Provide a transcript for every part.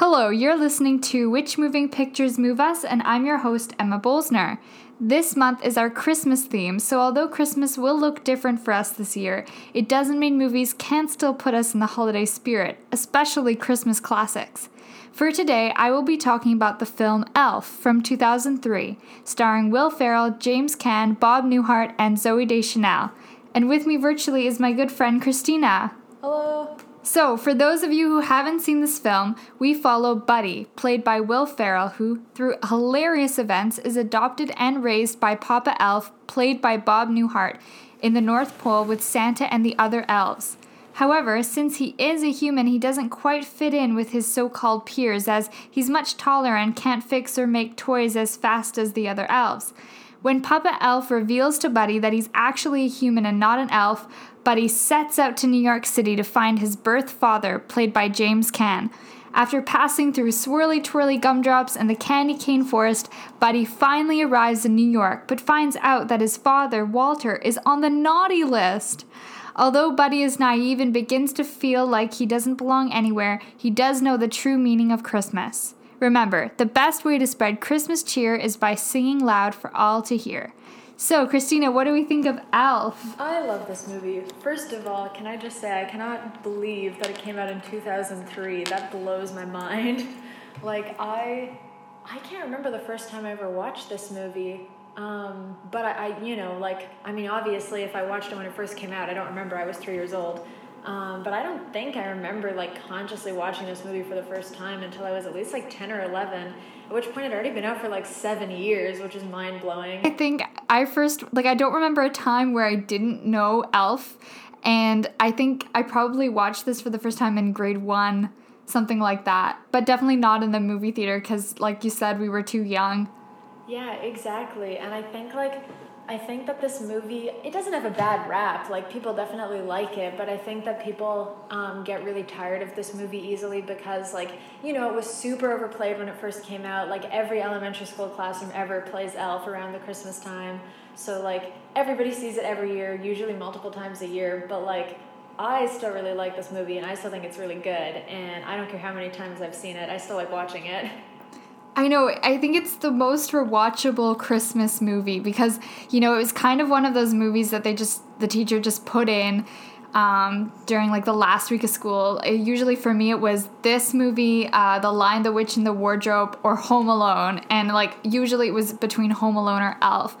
Hello, you're listening to Which Moving Pictures Move Us, and I'm your host, Emma Bolsner. This month is our Christmas theme, so although Christmas will look different for us this year, it doesn't mean movies can't still put us in the holiday spirit, especially Christmas classics. For today, I will be talking about the film Elf from 2003, starring Will Ferrell, James Caan, Bob Newhart, and Zoe Deschanel. And with me virtually is my good friend Christina. Hello. So, for those of you who haven't seen this film, we follow Buddy, played by Will Ferrell, who, through hilarious events, is adopted and raised by Papa Elf, played by Bob Newhart, in the North Pole with Santa and the other elves. However, since he is a human, he doesn't quite fit in with his so called peers, as he's much taller and can't fix or make toys as fast as the other elves. When Papa Elf reveals to Buddy that he's actually a human and not an elf, Buddy sets out to New York City to find his birth father, played by James Caan. After passing through swirly twirly gumdrops and the candy cane forest, Buddy finally arrives in New York, but finds out that his father, Walter, is on the naughty list. Although Buddy is naive and begins to feel like he doesn't belong anywhere, he does know the true meaning of Christmas. Remember, the best way to spread Christmas cheer is by singing loud for all to hear. So, Christina, what do we think of Elf? I love this movie. First of all, can I just say I cannot believe that it came out in 2003. That blows my mind. Like I I can't remember the first time I ever watched this movie. Um, but I, I, you know, like, I mean, obviously, if I watched it when it first came out, I don't remember. I was three years old. Um, but I don't think I remember like consciously watching this movie for the first time until I was at least like 10 or 11, at which point it had already been out for like seven years, which is mind blowing. I think I first, like, I don't remember a time where I didn't know Elf. And I think I probably watched this for the first time in grade one, something like that. But definitely not in the movie theater because, like you said, we were too young. Yeah, exactly. And I think like I think that this movie it doesn't have a bad rap. Like people definitely like it, but I think that people um, get really tired of this movie easily because like you know it was super overplayed when it first came out. Like every elementary school classroom ever plays Elf around the Christmas time. So like everybody sees it every year, usually multiple times a year. But like I still really like this movie and I still think it's really good. And I don't care how many times I've seen it, I still like watching it. I know. I think it's the most rewatchable Christmas movie because you know it was kind of one of those movies that they just the teacher just put in um, during like the last week of school. It, usually for me it was this movie, uh, The Lion, the Witch, and the Wardrobe, or Home Alone, and like usually it was between Home Alone or Elf.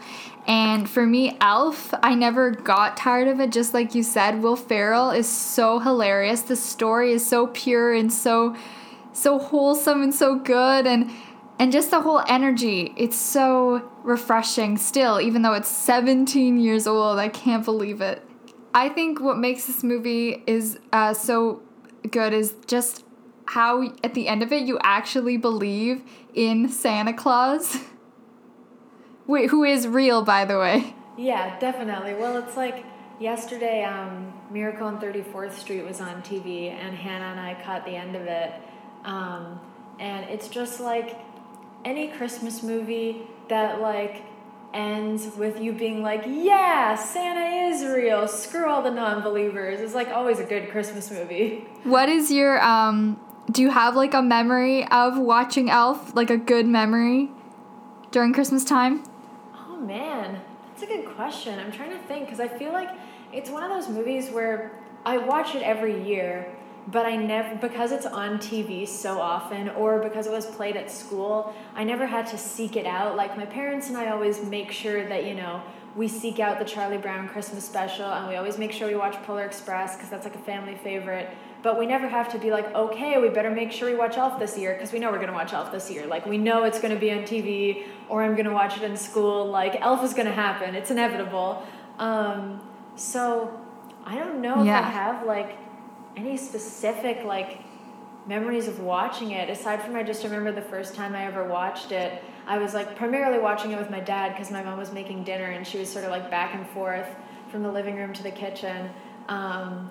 And for me, Elf, I never got tired of it. Just like you said, Will Ferrell is so hilarious. The story is so pure and so so wholesome and so good and and just the whole energy it's so refreshing still even though it's 17 years old i can't believe it i think what makes this movie is uh, so good is just how at the end of it you actually believe in santa claus wait who is real by the way Yeah, definitely. Well, it's like yesterday, um, Miracle on 34th Street was on TV, and Hannah and I caught the end of it. Um, and it's just like any Christmas movie that, like, ends with you being like, yeah, Santa is real, screw all the non believers. It's like always a good Christmas movie. what is your um do you have like a memory of watching elf like a good memory during christmas time Oh man, that's a good question. I'm trying to think because I feel like it's one of those movies where I watch it every year, but I never because it's on TV so often or because it was played at school, I never had to seek it out. Like my parents and I always make sure that, you know, we seek out the Charlie Brown Christmas special and we always make sure we watch Polar Express because that's like a family favorite. But we never have to be like, okay, we better make sure we watch Elf this year because we know we're going to watch Elf this year. Like, we know it's going to be on TV or I'm going to watch it in school. Like, Elf is going to happen, it's inevitable. Um, so, I don't know Yeah. if I have like any specific like memories of watching it aside from I just remember the first time I ever watched it. I was like primarily watching it with my dad because my mom was making dinner and she was sort of like back and forth from the living room to the kitchen. Um,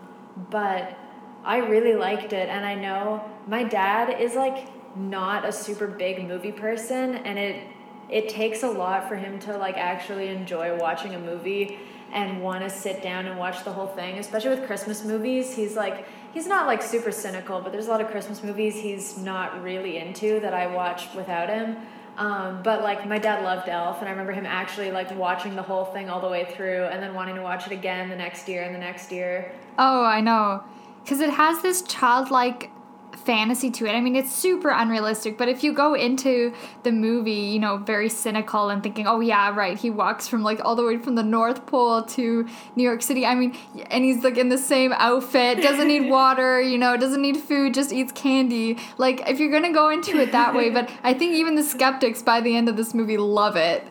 but I really liked it, and I know my dad is like not a super big movie person, and it it takes a lot for him to like actually enjoy watching a movie and want to sit down and watch the whole thing especially with christmas movies he's like he's not like super cynical, but there's a lot of Christmas movies he's not really into that I watch without him. Um, but like my dad loved Elf, and I remember him actually like watching the whole thing all the way through, and then wanting to watch it again the next year and the next year. Oh, I know, because it has this childlike fantasy to it. I mean, it's super unrealistic, but if you go into the movie, you know, very cynical and thinking, oh, yeah, right, he walks from like all the way from the North Pole to New York City. I mean, and he's like in the same outfit, doesn't need water, you know, doesn't need food, just eats candy. Like, if you're to go into it that way, but I think even the skeptics by the end of this movie love it.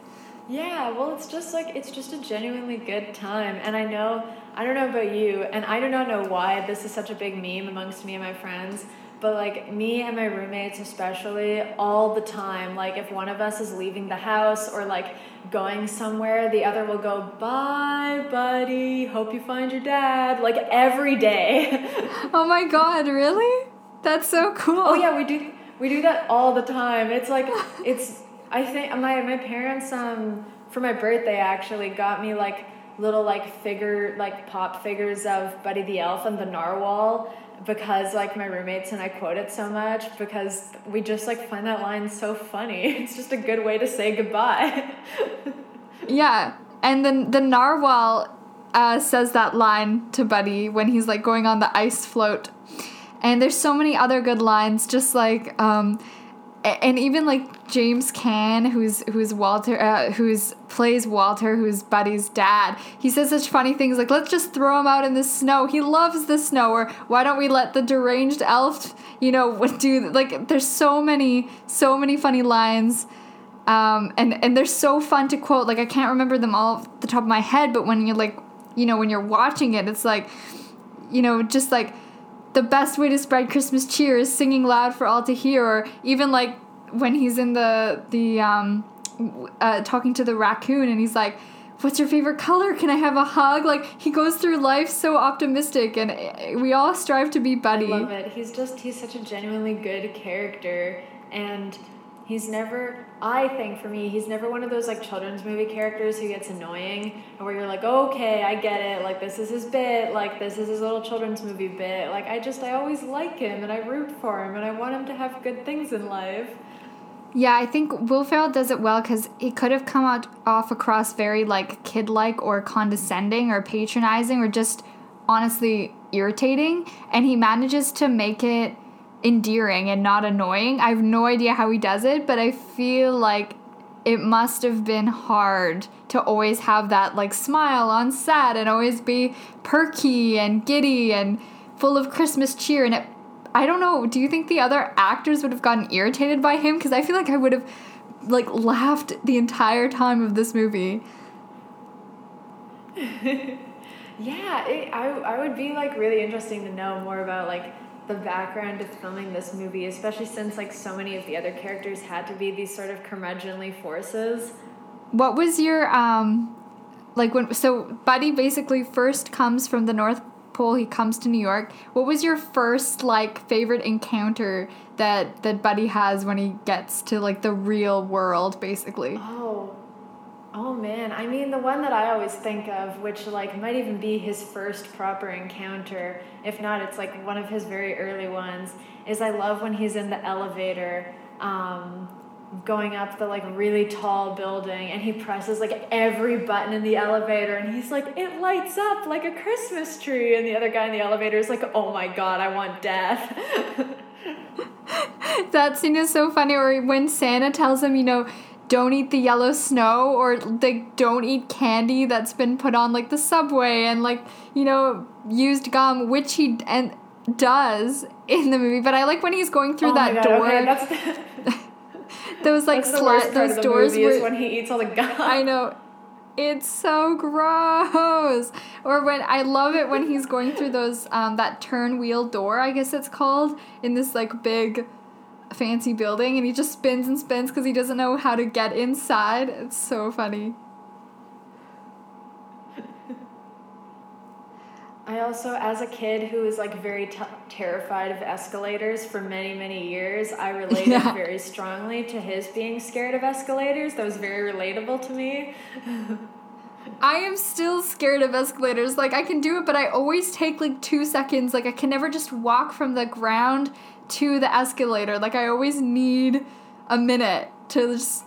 Yeah, well, it's just like, it's just a genuinely good time. And I know, I don't know about you, and I do not know why this is such a big meme amongst me and my friends but like me and my roommates especially all the time like if one of us is leaving the house or like going somewhere the other will go bye buddy. Hope you find your dad like every day. Oh my god really? That's so cool. Oh yeah we do we do that all the time. It's like it's i think my my parents um for my birthday actually got me like little like figure like pop figures of buddy the elf and the narwhal because like my roommates and I quote it so much because we just like find that line so funny. It's just a good way to say goodbye. yeah, and then the narwhal uh, says that line to Buddy when he's like going on the ice float, and there's so many other good lines, just like. Um, and even like James Caan, who's who's Walter, uh, who's plays Walter, who's Buddy's dad, he says such funny things like, "Let's just throw him out in the snow. He loves the snow." Or why don't we let the deranged elf, you know, do like? There's so many, so many funny lines, um, and and they're so fun to quote. Like I can't remember them all off the top of my head, but when you're like, you know, when you're watching it, it's like, you know, just like the best way to spread Christmas cheer is singing loud for all to hear, or even like when he's in the the um, uh, talking to the raccoon and he's like, "What's your favorite color? Can I have a hug?" Like he goes through life so optimistic, and eh, we all strive to be Buddy. I love it. He's just he's such a genuinely good character, and He's never, I think for me, he's never one of those like children's movie characters who gets annoying and where you're like, okay, I get it. Like, this is his bit. Like, this is his little children's movie bit. Like, I just, I always like him and I root for him and I want him to have good things in life. Yeah, I think Will Ferrell does it well because he could have come out off across very like kid like or condescending or patronizing or just honestly irritating. And he manages to make it endearing and not annoying. I have no idea how he does it, but I feel like it must have been hard to always have that like smile on set and always be perky and giddy and full of Christmas cheer and it I don't know, do you think the other actors would have gotten irritated by him cuz I feel like I would have like laughed the entire time of this movie. yeah, it, I I would be like really interesting to know more about like the background of filming this movie, especially since like so many of the other characters had to be these sort of curmudgeonly forces. What was your um like when so Buddy basically first comes from the North Pole, he comes to New York. What was your first like favorite encounter that that Buddy has when he gets to like the real world basically? Oh, Oh man, I mean the one that I always think of, which like might even be his first proper encounter, if not, it's like one of his very early ones. Is I love when he's in the elevator, um, going up the like really tall building, and he presses like every button in the elevator, and he's like, it lights up like a Christmas tree, and the other guy in the elevator is like, oh my god, I want death. that scene is so funny. Or when Santa tells him, you know don't eat the yellow snow or like don't eat candy that's been put on like the subway and like you know used gum which he and does in the movie. But i like when he's going through oh that God, door. okay, that's those like slat those doors where, when he eats all the gum. I know. It's so gross. Or when i love it when he's going through those um that turn wheel door i guess it's called in this like big fancy building and he just spins and spins because he doesn't know how to get inside. It's so funny. I also, as a kid who was like very t- terrified of escalators for many, many years, I related yeah. very strongly to his being scared of escalators. That was very relatable to me. I am still scared of escalators. Like I can do it, but I always take like two seconds. Like I can never just walk from the ground to the escalator. Like I always need a minute to just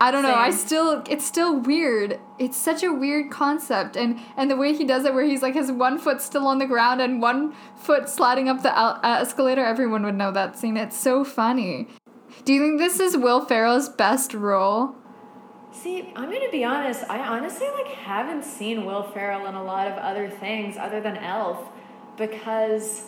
I don't know. I still it's still weird. It's such a weird concept and and the way he does it where he's like his one foot still on the ground and one foot sliding up the uh, escalator. Everyone would know that scene. It's so funny. Do you think this is Will Ferrell's best role? See, I'm gonna be honest. I honestly like haven't seen Will Ferrell in a lot of other things other than Elf, because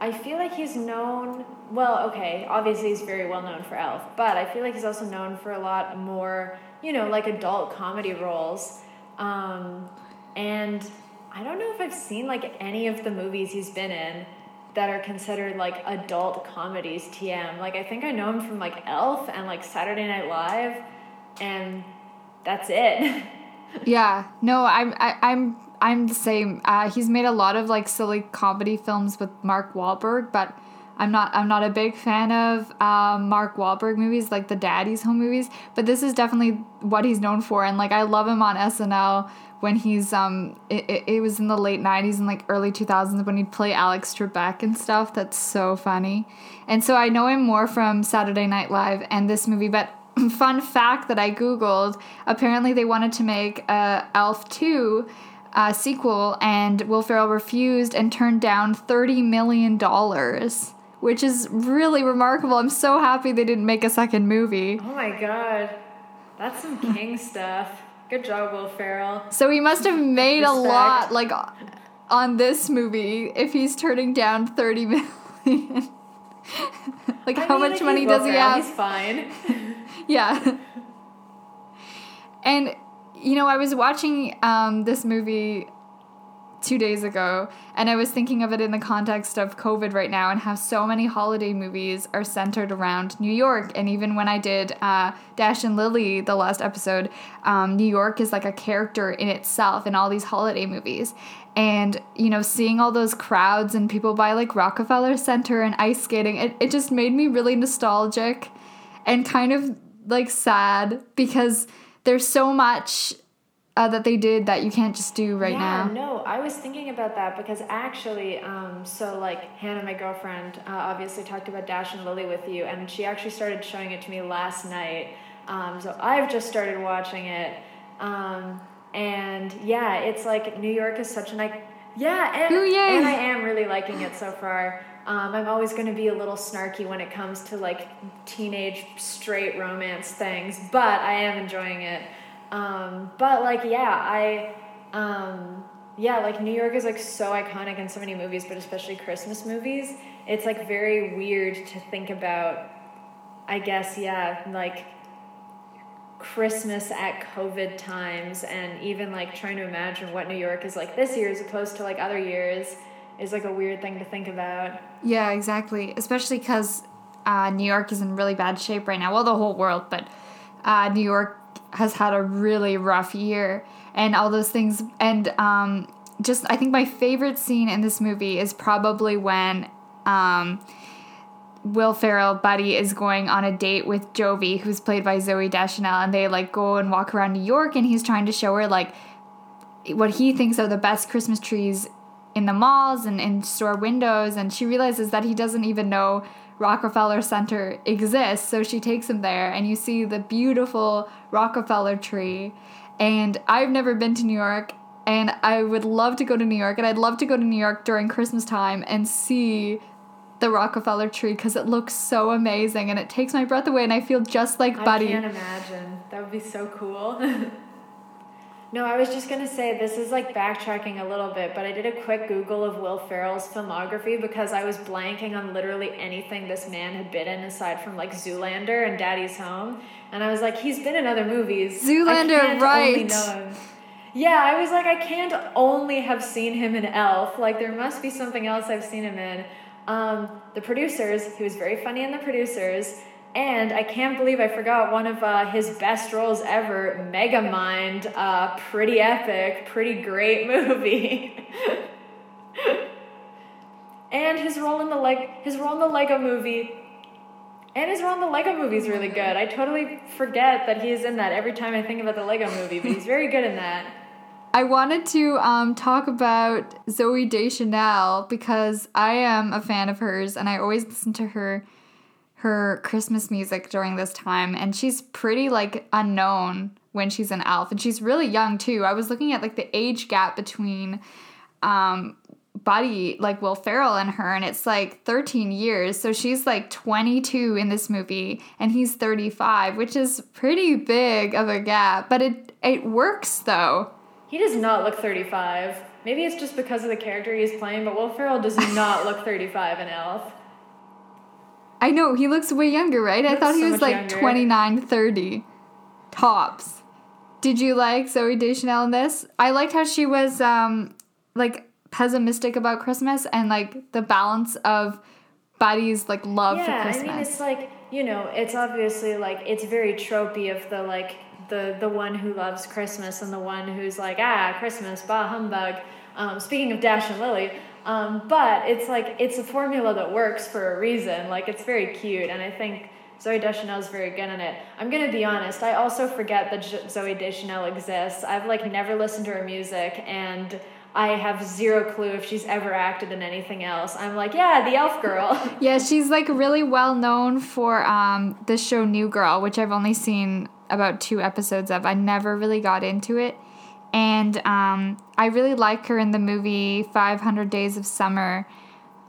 I feel like he's known. Well, okay, obviously he's very well known for Elf, but I feel like he's also known for a lot more, you know, like adult comedy roles. Um, and I don't know if I've seen like any of the movies he's been in that are considered like adult comedies TM. Like I think I know him from like Elf and like Saturday Night Live and that's it. Yeah, no, I'm I, I'm I'm the same. Uh, he's made a lot of like silly comedy films with Mark Wahlberg, but I'm not I'm not a big fan of uh, Mark Wahlberg movies like the Daddy's Home movies. But this is definitely what he's known for, and like I love him on SNL when he's um it, it, was in the late 90s and like early 2000s when he'd play Alex Trebek and stuff. That's so funny, and so I know him more from Saturday Night Live and this movie, but fun fact that I googled: apparently they wanted to make a Elf two uh, sequel, and Will Ferrell refused and turned down thirty million dollars, which is really remarkable. I'm so happy they didn't make a second movie. oh my god. That's some king stuff. Good job, Will Ferrell. So he must have made a lot, like on this movie, if he's turning down thirty million. like I how mean, much like, money does he have? He's fine. Yeah. and you know, I was watching um, this movie two days ago, and I was thinking of it in the context of COVID right now, and how so many holiday movies are centered around New York. And even when I did uh, Dash and Lily, the last episode, um, New York is like a character in itself in all these holiday movies. And you know, seeing all those crowds and people by like Rockefeller Center and ice skating, it, it just made me really nostalgic and kind of like sad because there's so much uh, that they did that you can't just do right yeah, now. no, I was thinking about that because actually, um, so like Hannah, my girlfriend, uh, obviously talked about Dash and Lily with you, and she actually started showing it to me last night. Um, so I've just started watching it, um, and yeah, it's like New York is such an like, yeah, and, Ooh, and I am really liking it so far. Um, I'm always going to be a little snarky when it comes to like teenage straight romance things, but I am enjoying it. Um, but like, yeah, I, um, yeah, like New York is like so iconic in so many movies, but especially Christmas movies. It's like very weird to think about. I guess yeah, like Christmas at COVID times, and even like trying to imagine what New York is like this year as opposed to like other years is like a weird thing to think about. Yeah, exactly. Especially because uh, New York is in really bad shape right now. Well, the whole world, but uh, New York has had a really rough year, and all those things. And um, just, I think my favorite scene in this movie is probably when. Um, Will Ferrell buddy is going on a date with Jovie, who's played by Zoe Deschanel, and they like go and walk around New York, and he's trying to show her like what he thinks are the best Christmas trees in the malls and in store windows, and she realizes that he doesn't even know Rockefeller Center exists, so she takes him there, and you see the beautiful Rockefeller tree. And I've never been to New York, and I would love to go to New York, and I'd love to go to New York during Christmas time and see the Rockefeller tree because it looks so amazing and it takes my breath away and I feel just like Buddy. I can't imagine. That would be so cool. no, I was just gonna say this is like backtracking a little bit, but I did a quick Google of Will Ferrell's filmography because I was blanking on literally anything this man had been in aside from like Zoolander and Daddy's Home, and I was like, he's been in other movies. Zoolander, right. Only know him. Yeah, I was like, I can't only have seen him in Elf. Like, there must be something else I've seen him in. Um, the producers, he was very funny in the producers. And I can't believe I forgot one of uh, his best roles ever, Megamind. Uh, pretty epic, pretty great movie. and his role in the leg, his role in the Lego Movie, And his role in the Lego movie is really good. I totally forget that he is in that every time I think about the Lego movie, but he's very good in that. I wanted to um, talk about Zoe Deschanel because I am a fan of hers and I always listen to her her Christmas music during this time and she's pretty like unknown when she's an elf and she's really young too. I was looking at like the age gap between um Buddy, like Will Ferrell and her, and it's like 13 years. So she's like 22 in this movie, and he's 35, which is pretty big of a gap. But it it works though. He does not look 35. Maybe it's just because of the character he's playing, but Will Ferrell does not look 35 in Elf. I know he looks way younger, right? I thought he so was like younger. 29, 30 tops. Did you like Zoe Deschanel in this? I liked how she was um like pessimistic about Christmas and like the balance of Buddy's like love for yeah, I Christmas. mean it's like you know, it's obviously like it's very tropey of the like the the one who loves Christmas and the one who's like ah Christmas bah humbug. Um, speaking of Dash and Lily, um, but it's like it's a formula that works for a reason. Like it's very cute, and I think Zoe Deschanel is very good in it. I'm gonna be honest. I also forget that Zoe Deschanel exists. I've like never listened to her music, and I have zero clue if she's ever acted in anything else. I'm like, yeah, the elf girl. Yeah, she's like really well known for um, the show New Girl, which I've only seen about two episodes of. I never really got into it. And um, I really like her in the movie 500 Days of Summer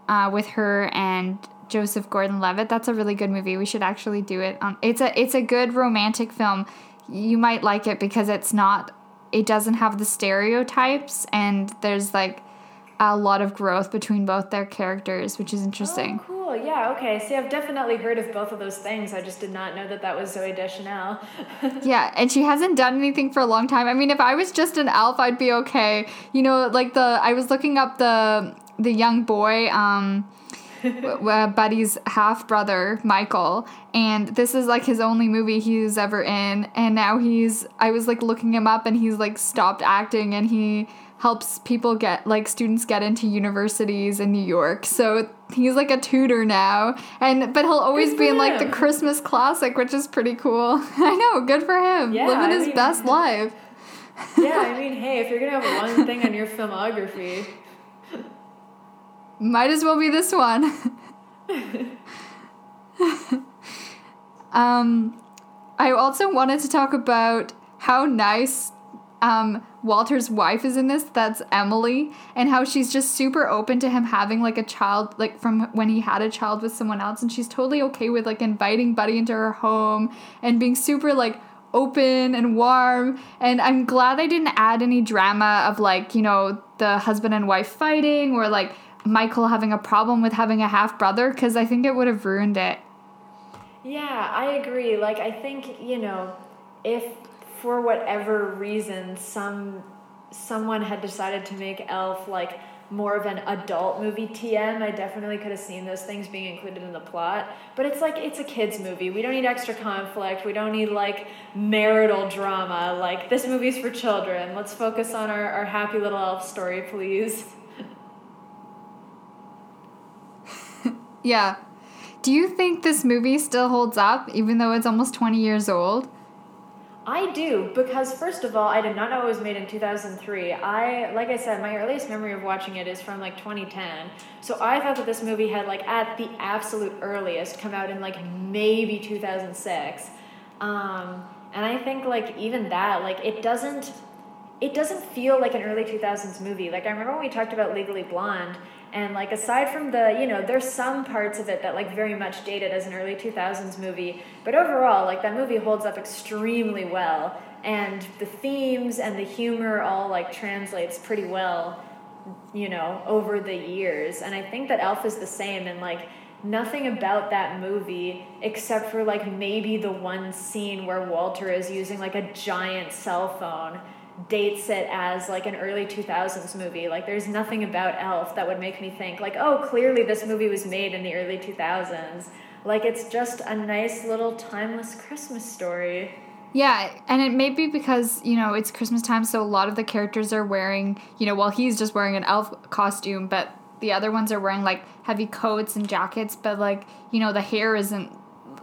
uh, with her and Joseph Gordon-Levitt. That's a really good movie. We should actually do it. It's a it's a good romantic film. You might like it because it's not. It doesn't have the stereotypes, and there's like a lot of growth between both their characters, which is interesting. Oh, cool. Yeah. Okay. See, I've definitely heard of both of those things. I just did not know that that was Zoe Deschanel. Yeah, and she hasn't done anything for a long time. I mean, if I was just an elf, I'd be okay. You know, like the I was looking up the the young boy, um, uh, Buddy's half brother Michael, and this is like his only movie he's ever in. And now he's I was like looking him up, and he's like stopped acting, and he helps people get like students get into universities in New York. So he's like a tutor now. And but he'll always Good be in like the. Christmas classic, which is pretty cool. I know, good for him. Yeah, Living I his mean- best life. yeah. I mean, hey, if you're gonna have one thing on your filmography, Might as well be this one. um, I also wanted to talk about how nice um, Walter's wife is in this. That's Emily, and how she's just super open to him having like a child, like from when he had a child with someone else, and she's totally okay with like inviting Buddy into her home and being super like open and warm. And I'm glad they didn't add any drama of like you know the husband and wife fighting or like Michael having a problem with having a half brother because I think it would have ruined it. yeah, I agree. Like, I think you know, if for whatever reason some someone had decided to make Elf like more of an adult movie TM, I definitely could have seen those things being included in the plot. But it's like it's a kids movie. We don't need extra conflict. We don't need like marital drama. Like this movie's for children. Let's focus on our, our happy little elf story, please. Yeah. Do you think this movie still holds up even though it's almost 20 years old? I do because first of all, I did not know it was made in 2003. I like I said, my earliest memory of watching it is from like 2010. So I thought that this movie had like at the absolute earliest come out in like maybe 2006. Um, and I think like even that like it doesn't it doesn't feel like an early 2000s movie. Like I remember when we talked about Legally Blonde and like aside from the, you know, there's some parts of it that like very much dated as an early 2000s movie, but overall like that movie holds up extremely well and the themes and the humor all like translates pretty well, you know, over the years. And I think that Elf is the same and like nothing about that movie except for like maybe the one scene where Walter is using like a giant cell phone dates it as like an early 2000s movie. Like there's nothing about Elf that would make me think like, "Oh, clearly this movie was made in the early 2000s." Like it's just a nice little timeless Christmas story. Yeah, and it may be because, you know, it's Christmas time, so a lot of the characters are wearing, you know, well, he's just wearing an elf costume, but the other ones are wearing like heavy coats and jackets, but like, you know, the hair isn't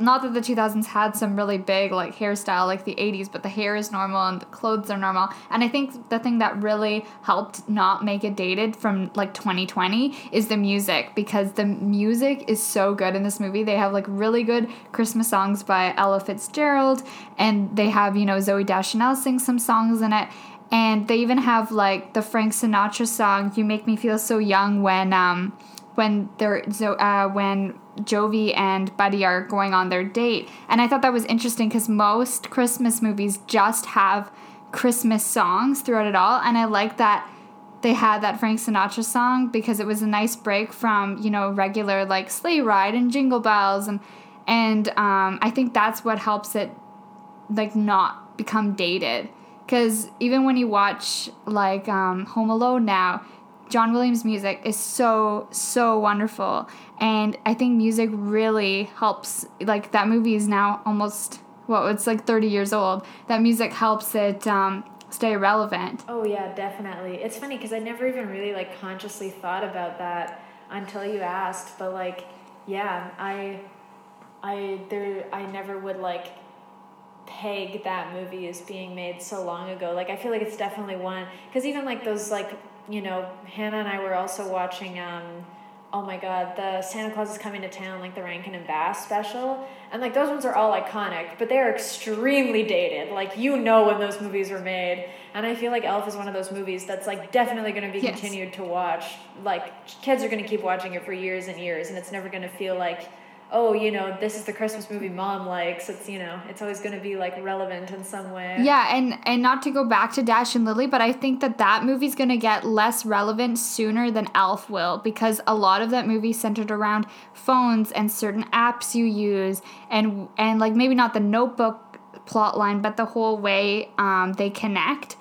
not that the 2000s had some really big like hairstyle like the 80s, but the hair is normal and the clothes are normal. And I think the thing that really helped not make it dated from like 2020 is the music because the music is so good in this movie. They have like really good Christmas songs by Ella Fitzgerald, and they have you know zoe Deschanel sing some songs in it. And they even have like the Frank Sinatra song "You Make Me Feel So Young" when um, when they're so uh, when Jovie and Buddy are going on their date. And I thought that was interesting because most Christmas movies just have Christmas songs throughout it all, and I like that they had that Frank Sinatra song because it was a nice break from you know regular like sleigh ride and jingle bells. And and um, I think that's what helps it like not become dated. Because even when you watch like um, Home Alone now John Williams music is so so wonderful and I think music really helps like that movie is now almost well it's like 30 years old that music helps it um, stay relevant Oh yeah, definitely. It's funny because I never even really like consciously thought about that until you asked. But like, yeah, I, I there, I never would like peg that movie as being made so long ago. Like, I feel like it's definitely one because even like those like you know, Hannah and I were also watching. um Oh my God, the Santa Claus is coming to town, like the Rankin and Bass special, and like those ones are all iconic, but they are extremely dated. Like you know when those movies were made, and I feel like Elf is one of those movies that's like definitely going to be Yes. continued to watch. Like kids are going to keep watching it for years and years, and it's never going to feel like, oh, you know, this is the Christmas movie mom likes. It's you know, it's always going to be like relevant in some way. Yeah, and and not to go back to Dash and Lily, but I think that that movie's going to get less relevant sooner than Elf will because a lot of that movie centered around phones and certain apps you use and and like maybe not the notebook plot line, but the whole way um, they connect.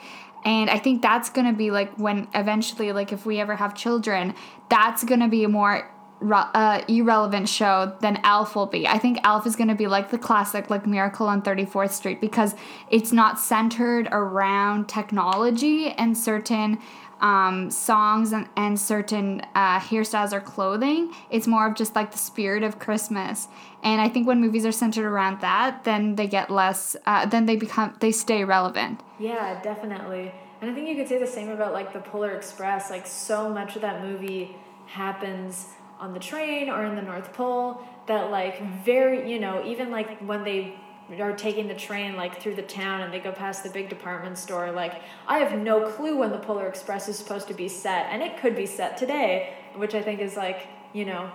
And I think that's going to be like when eventually like if we ever have children, that's going to be more re- uh, irrelevant show than Elf will be. I think Elf is going to be like the classic, like Miracle on 34th Street, because it's not centered around technology and certain um, songs and, and certain uh, hairstyles or clothing. It's more of just like the spirit of Christmas. And I think when movies are centered around that, then they get less, uh, then they become, they stay relevant. Yeah, definitely. And I think you could say the same about like the Polar Express. Like so much of that movie happens on the train or in the North Pole that like very, you know, even like when they are taking the train like through the town and they go past the big department store like I have no clue when the Polar Express is supposed to be set and it could be set today, which I think is like, you know,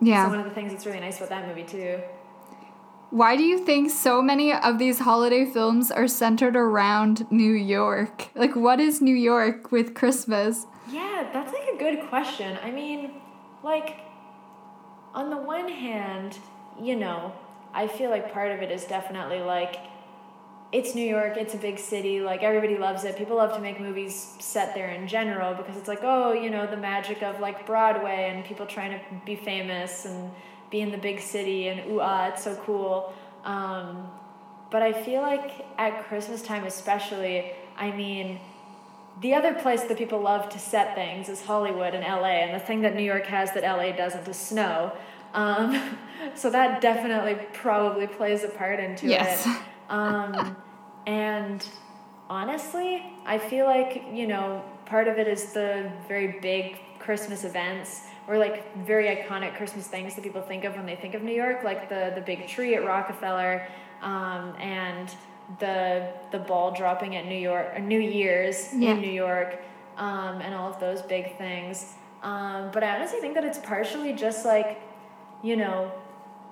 Yeah. so one of the things that's really nice about that movie too. Why do you think so many of these holiday films are centered around New York? Like, what is New York with Christmas? Yeah, that's like a good question. I mean, like, on the one hand, you know, I feel like part of it is definitely like, it's New York, it's a big city, like, everybody loves it. People love to make movies set there in general because it's like, oh, you know, the magic of like Broadway and people trying to be famous and be in the big city and ooh ah, it's so cool. Um, but I feel like at Christmas time, especially, I mean, the other place that people love to set things is Hollywood and LA, and the thing that New York has that LA doesn't is snow. Um, so that definitely probably plays a part into Yes. it. Um, and honestly, I feel like, you know, part of it is the very big Christmas events or like very iconic Christmas things that people think of when they think of New York, like the, the big tree at Rockefeller um, and the the ball dropping at New York, or New Year's Yeah. in New York, um, and all of those big things. Um, but I honestly think that it's partially just like, you know,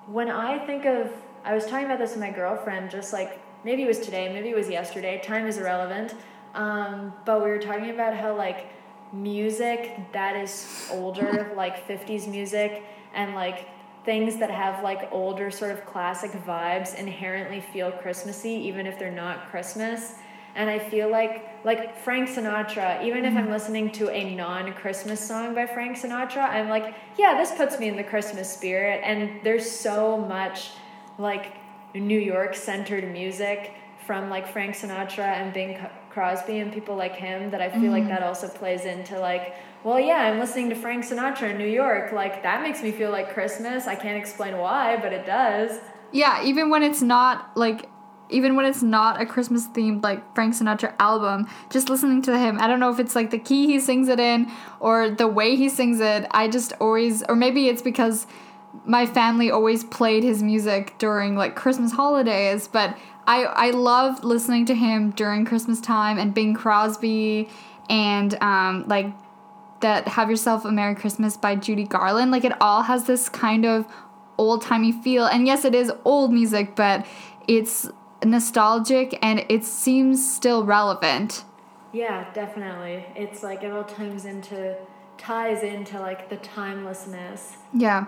when I think of, I was talking about this with my girlfriend, just like maybe it was today, maybe it was yesterday. Time is irrelevant. Um, but we were talking about how like music that is older, like 50s music, and like things that have like older sort of classic vibes inherently feel Christmassy, even if they're not Christmas. And I feel like like Frank Sinatra, even if I'm mm-hmm. listening to a non-Christmas song by Frank Sinatra, I'm like, yeah, this puts me in the Christmas spirit. And there's so much like New York centered music from like Frank Sinatra and Bing Crosby and people like him that I feel like mm-hmm. that also plays into like well, yeah, I'm listening to Frank Sinatra in New York. Like, that makes me feel like Christmas. I can't explain why, but it does. Yeah, even when it's not like even when it's not a Christmas themed like Frank Sinatra album, just listening to him, I don't know if it's like the key he sings it in or the way he sings it. I just always, or maybe it's because my family always played his music during like Christmas holidays, but I I love listening to him during Christmas time and Bing Crosby and um, like that Have Yourself a Merry Christmas by Judy Garland. Like it all has this kind of old timey feel. And yes, it is old music, but it's nostalgic and it seems still relevant. Yeah, definitely. It's like it all ties into ties into like the timelessness. Yeah.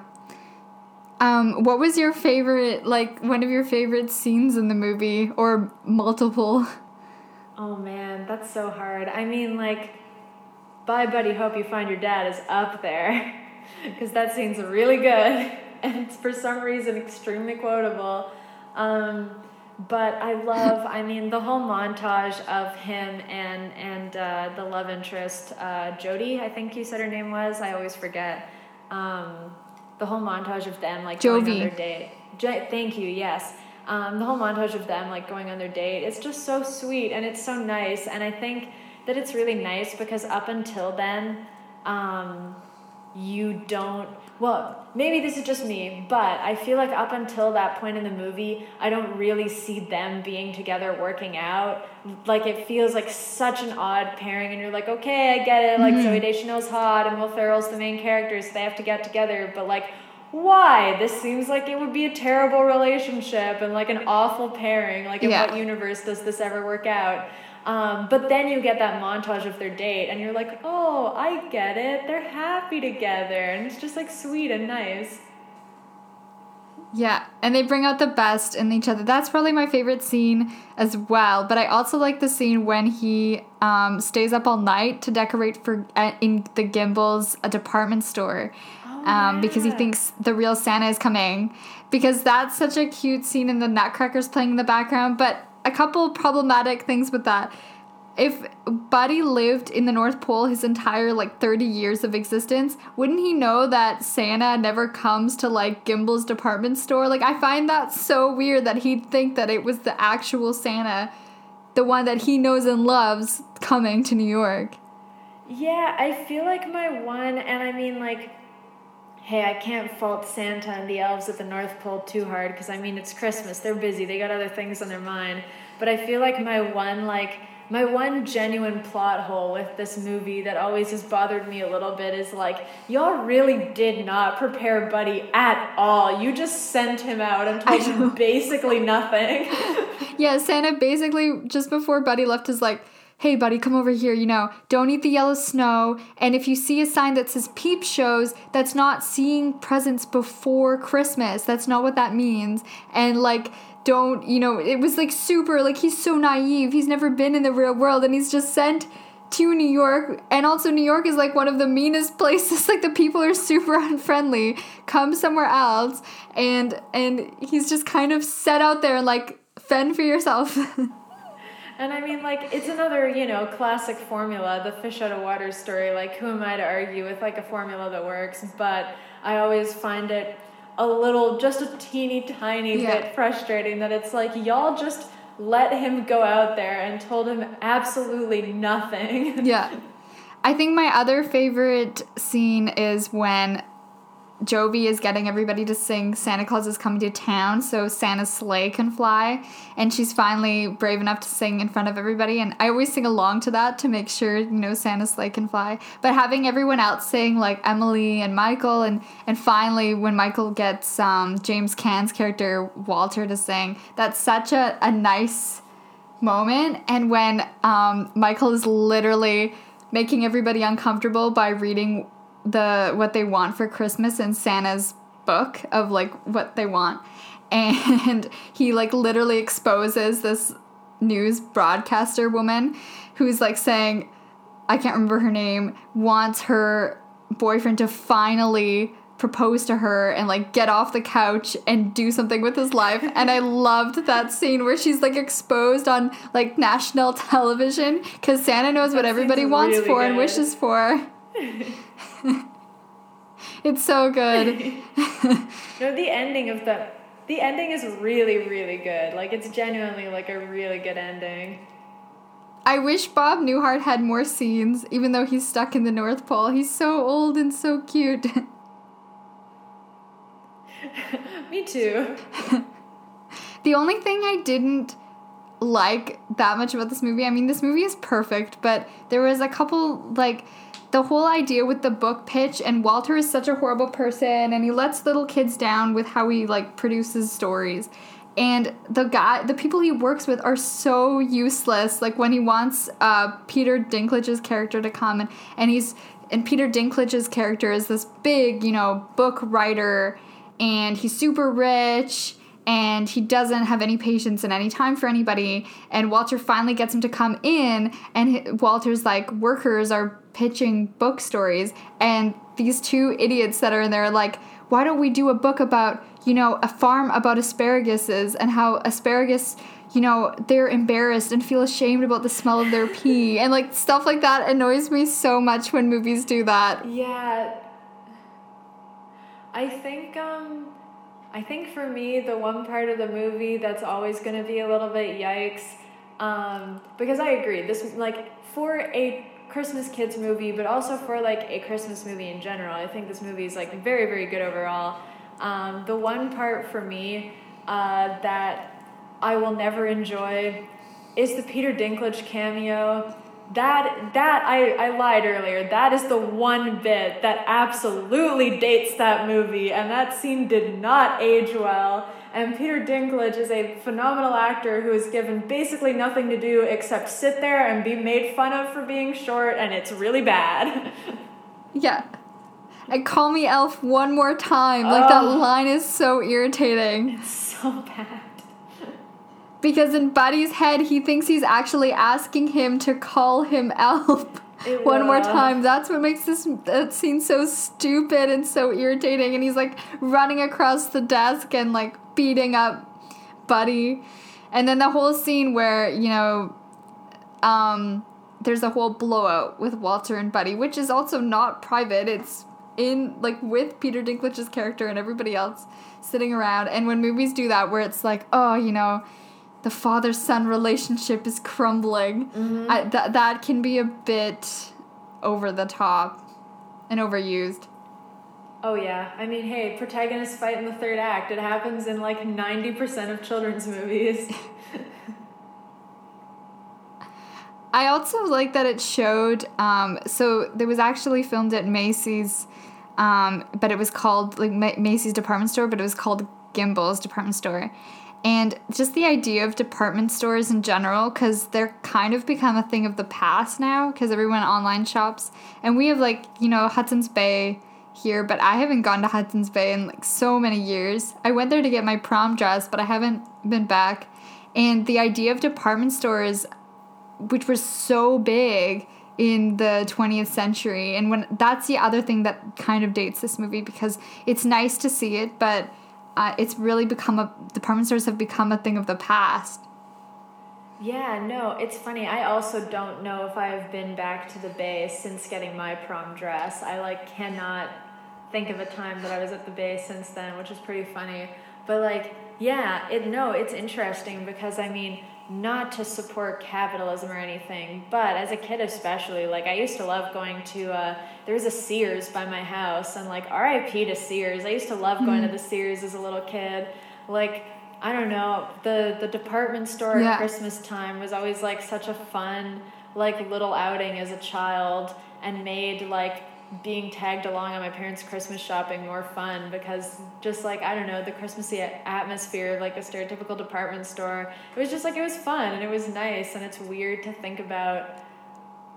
Um, what was your favorite, like one of your favorite scenes in the movie, or multiple? Oh man, that's so hard. I mean, like, bye, buddy. Hope you find your dad is up there, because that scene's really good, and it's for some reason extremely quotable. Um, but I love, I mean, the whole montage of him and and uh, the love interest, uh, Jody. I think you said her name was. I always forget. Um, the whole montage of them like Jovie. going on their date. Jo- thank you. Yes. Um, the whole montage of them like going on their date. It's just so sweet and it's so nice. And I think that it's really nice because up until then, um, you don't well maybe this is just me but i feel like up until that point in the movie i don't really see them being together working out like it feels like such an odd pairing and you're like okay i get it like Mm-hmm. zoe deschanel's hot and will ferrell's the main character so they have to get together but like why this seems like it would be a terrible relationship and like an awful pairing like in Yeah. what universe does this ever work out um, but then you get that montage of their date, and you're like, oh, I get it. They're happy together, and it's just like sweet and nice. Yeah, and they bring out the best in each other. That's probably my favorite scene as well. But I also like the scene when he um, stays up all night to decorate for uh, in the Gimbels a department store, um, because he thinks the real Santa is coming. Because that's such a cute scene, and the Nutcrackers playing in the background. But a couple problematic things with that. If Buddy lived in the North Pole his entire like 30 years of existence, wouldn't he know that Santa never comes to like Gimbel's department store? Like I find that so weird that he'd think that it was the actual Santa, the one that he knows and loves coming to New York. Yeah, I feel like my one, and I mean, like, hey, I can't fault Santa and the elves at the North Pole too hard because I mean, it's Christmas. They're busy, they got other things on their mind. But I feel like my one, like, my one genuine plot hole with this movie that always has bothered me a little bit is like, y'all really did not prepare Buddy at all. You just sent him out and told him basically nothing. Yeah, Santa basically just before Buddy left is like, hey, buddy, come over here. You know, don't eat the yellow snow. And if you see a sign that says peep shows, that's not seeing presents before Christmas. That's not what that means. And like, don't, you know, it was like super, like, he's so naive. He's never been in the real world and he's just sent to New York. And also, New York is like one of the meanest places. Like, the people are super unfriendly. Come somewhere else. And, and he's just kind of set out there and like, fend for yourself. And I mean, like, it's another, you know, classic formula, the fish out of water story. Like, who am I to argue with, like, a formula that works? But I always find it a little, just a teeny tiny Yeah. bit frustrating that it's like, y'all just let him go out there and told him absolutely nothing. yeah. I think my other favorite scene is when Jovie is getting everybody to sing Santa Claus is coming to town so Santa's sleigh can fly. And she's finally brave enough to sing in front of everybody. And I always sing along to that to make sure, you know, Santa's sleigh can fly. But having everyone else sing, like Emily and Michael, and, and finally when Michael gets um, James Caan's character, Walter, to sing, that's such a, a nice moment and when um, michael is literally making everybody uncomfortable by reading the what they want for christmas in santa's book of like what they want. And he like literally exposes this news broadcaster woman who's like saying i can't remember her name wants her boyfriend to finally propose to her and like get off the couch and do something with his life. And i loved that scene where she's like exposed on like national television because santa knows what That everybody wants really for and wishes for it's so good. no, the ending of the the ending is really really good. Like it's genuinely like a really good ending. I wish Bob Newhart had more scenes, even though he's stuck in the North Pole. He's so old and so cute. Me too. the only thing I didn't like that much about this movie, I mean, this movie is perfect, but there was a couple, like, the whole idea with the book pitch, and Walter is such a horrible person, and he lets little kids down with how he, like, produces stories. And the guy, the people he works with are so useless. Like when he wants uh, Peter Dinklage's character to come, and, and he's and Peter Dinklage's character is this big, you know, book writer and he's super rich and he doesn't have any patience and any time for anybody. And walter finally gets him to come in and walter's like workers are pitching book stories. And these two idiots that are in there like why don't we do a book about you know a farm about asparaguses and how asparagus you know they're embarrassed and feel ashamed about the smell of their pee. And like stuff like that annoys me so much when movies do that. Yeah. I think um I think for me the one part of the movie that's always going to be a little bit yikes um because I agree this like for a Christmas kids movie but also for like a Christmas movie in general I think this movie is like very very good overall. Um the one part for me uh that I will never enjoy is the Peter Dinklage cameo that that I, I lied earlier. That is the one bit that absolutely dates that movie and that scene did not age well. And peter dinklage is a phenomenal actor who is given basically nothing to do except sit there and be made fun of for being short and it's really bad. Yeah. And call me elf one more time. Like oh. that line is so irritating. It's so bad because in Buddy's head, he thinks he's actually asking him to call him Elf one more time. That's what makes this that scene so stupid and so irritating. And he's like running across the desk and like beating up Buddy. And then the whole scene where, you know, um, there's a whole blowout with Walter and Buddy, which is also not private. It's in like with Peter Dinklage's character and everybody else sitting around. And when movies do that, where it's like, oh, you know, the father son relationship is crumbling. Mm-hmm. I, th- that can be a bit over the top and overused. Oh yeah, I mean, hey, protagonists fight in the third act. It happens in like ninety percent of children's movies. I also like that it showed. Um, so it was actually filmed at Macy's, um, but it was called like Macy's department store, but it was called Gimbel's department store, and just the idea of department stores in general because they're kind of become a thing of the past now because everyone online shops. And we have like you know hudson's bay here but i haven't gone to hudson's bay in like so many years. I went there to get my prom dress but i haven't been back. And the idea of department stores which were so big in the 20th century and when that's the other thing that kind of dates this movie because it's nice to see it but uh, it's really become a department stores have become a thing of the past. Yeah, no, it's funny. I also don't know if I have been back to the Bay since getting my prom dress. I like cannot think of a time that I was at the Bay since then, which is pretty funny. But like, yeah, it no, it's interesting because I mean, not to support capitalism or anything, but as a kid especially, like I used to love going to uh there was a Sears by my house and like RIP to Sears. I used to love going mm-hmm. to the Sears as a little kid. Like I don't know, the the department store yeah. at Christmas time was always like such a fun like little outing as a child and made like being tagged along on my parents' Christmas shopping more fun because just like I don't know the Christmassy atmosphere of like a stereotypical department store. It was just like it was fun and it was nice and it's weird to think about